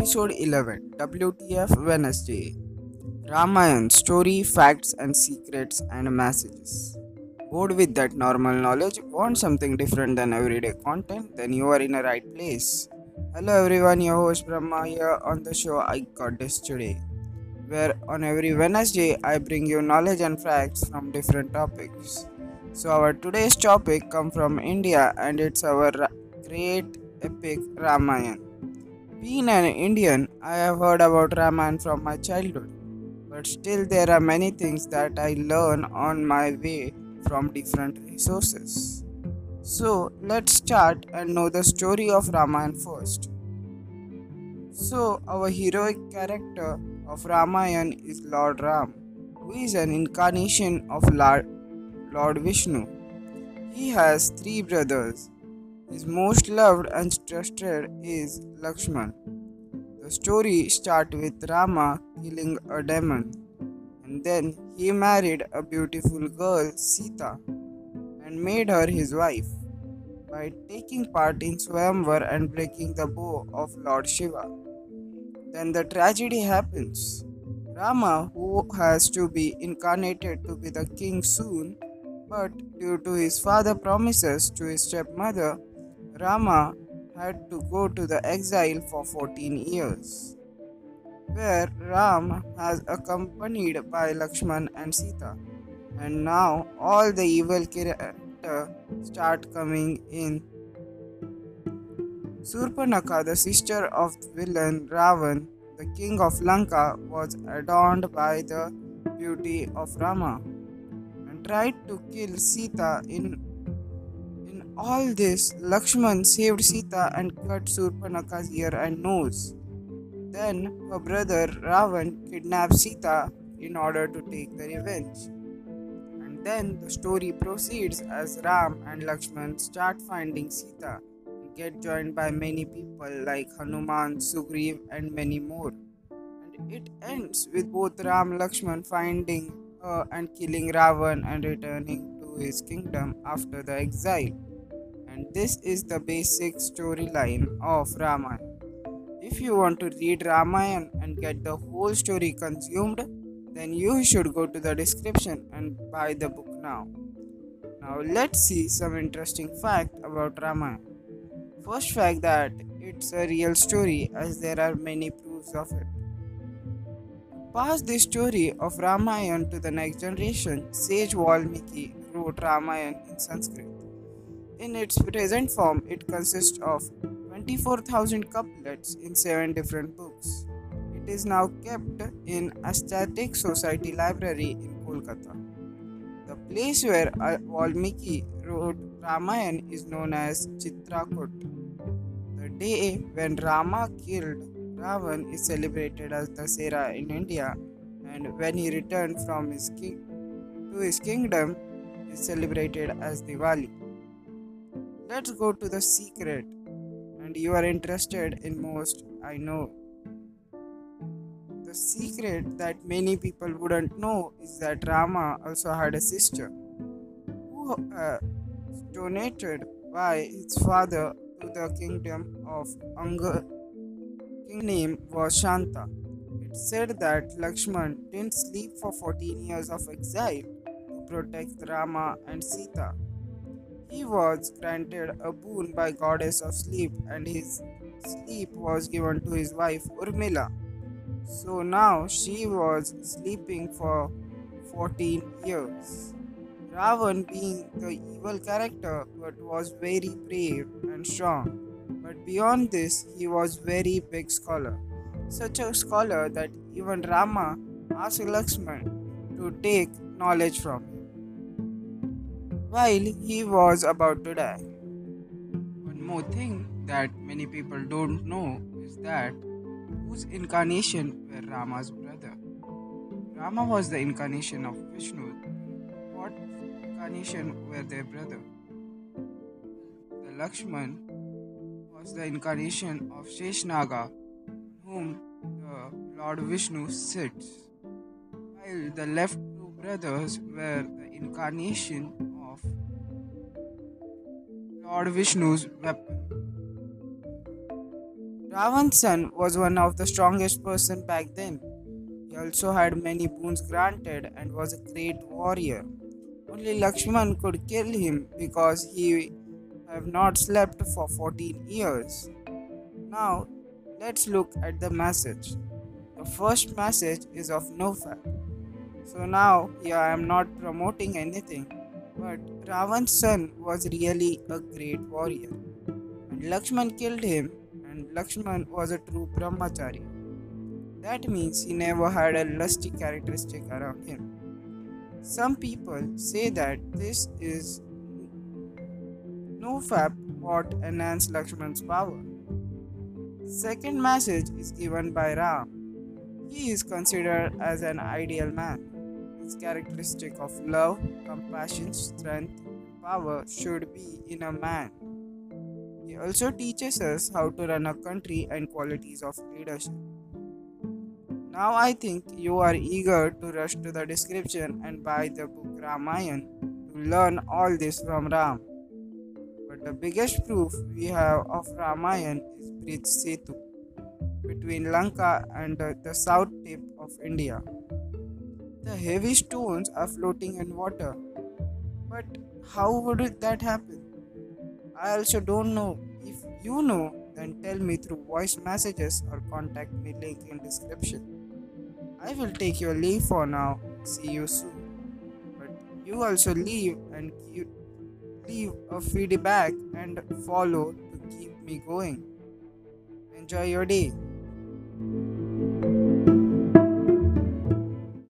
Episode 11 WTF Wednesday Ramayan Story, Facts and Secrets and Messages. Bored with that normal knowledge? Want something different than everyday content? Then you are in a right place. Hello everyone, your host Brahma here on the show I Got This Today, where on every Wednesday I bring you knowledge and facts from different topics. So our today's topic come from India and it's our great epic Ramayan. Being an Indian, I have heard about Ramayana from my childhood, but still there are many things that I learn on my way from different resources. So let's start and know the story of Ramayana first. So our heroic character of Ramayana is Lord Ram, who is an incarnation of Lord, Lord Vishnu. He has three brothers his most loved and trusted is Lakshman. The story starts with Rama killing a demon, and then he married a beautiful girl, Sita, and made her his wife by taking part in Swayamvar and breaking the bow of Lord Shiva. Then the tragedy happens. Rama, who has to be incarnated to be the king soon, but due to his father promises to his stepmother, Rama had to go to the exile for 14 years, where Ram has accompanied by Lakshman and Sita. And now all the evil characters start coming in. Surpanaka, the sister of the villain Ravan, the king of Lanka, was adorned by the beauty of Rama and tried to kill Sita in all this, Lakshman saved Sita and cut Surpanaka's ear and nose. Then her brother Ravan kidnapped Sita in order to take the revenge. And then the story proceeds as Ram and Lakshman start finding Sita and get joined by many people like Hanuman, Sugriv, and many more. And it ends with both Ram and Lakshman finding her and killing Ravan and returning to his kingdom after the exile. And this is the basic storyline of Ramayana. If you want to read Ramayana and get the whole story consumed, then you should go to the description and buy the book now. Now let's see some interesting fact about Ramayana. First fact that it's a real story as there are many proofs of it. Pass the story of Ramayana to the next generation, sage Valmiki wrote Ramayana in Sanskrit. In its present form, it consists of 24,000 couplets in seven different books. It is now kept in Asiatic Society Library in Kolkata. The place where Valmiki wrote Ramayana is known as Chitrakoot. The day when Rama killed Ravan is celebrated as Dasera in India, and when he returned from his king to his kingdom is celebrated as Diwali. Let's go to the secret, and you are interested in most, I know. The secret that many people wouldn't know is that Rama also had a sister who uh, donated by his father to the kingdom of Anga. King name was Shanta. It said that Lakshman didn't sleep for 14 years of exile to protect Rama and Sita. He was granted a boon by goddess of sleep and his sleep was given to his wife Urmila. So now she was sleeping for 14 years. Ravan being the evil character but was very brave and strong. But beyond this he was very big scholar. Such a scholar that even Rama asked Lakshman to take knowledge from him while he was about to die. One more thing that many people don't know is that whose incarnation were Rama's brother. Rama was the incarnation of Vishnu. What incarnation were their brother? The Lakshman was the incarnation of Sheshnaga, whom the Lord Vishnu sits, while the left two brothers were the incarnation Lord Vishnu's weapon. Ravan's son was one of the strongest person back then. He also had many boons granted and was a great warrior. Only Lakshman could kill him because he have not slept for 14 years. Now, let's look at the message. The first message is of nofap. So now, here I am not promoting anything, but Ravan's son was really a great warrior. And Lakshman killed him, and Lakshman was a true brahmachari. That means he never had a lusty characteristic around him. Some people say that this is nofap what enhanced Lakshman's power. Second message is given by Ram. He is considered as an ideal man. His characteristic of love, compassion, strength, and power should be in a man. He also teaches us how to run a country and qualities of leadership. Now I think you are eager to rush to the description and buy the book Ramayan to learn all this from Ram. But the biggest proof we have of Ramayan is Bridge Setu between Lanka and the south tip of India. The heavy stones are floating in water. But how would that happen? I also don't know. If you know, then tell me through voice messages or contact me link in description. I will take your leave for now. See you soon. But you also leave and leave a feedback and follow to keep me going. Enjoy your day.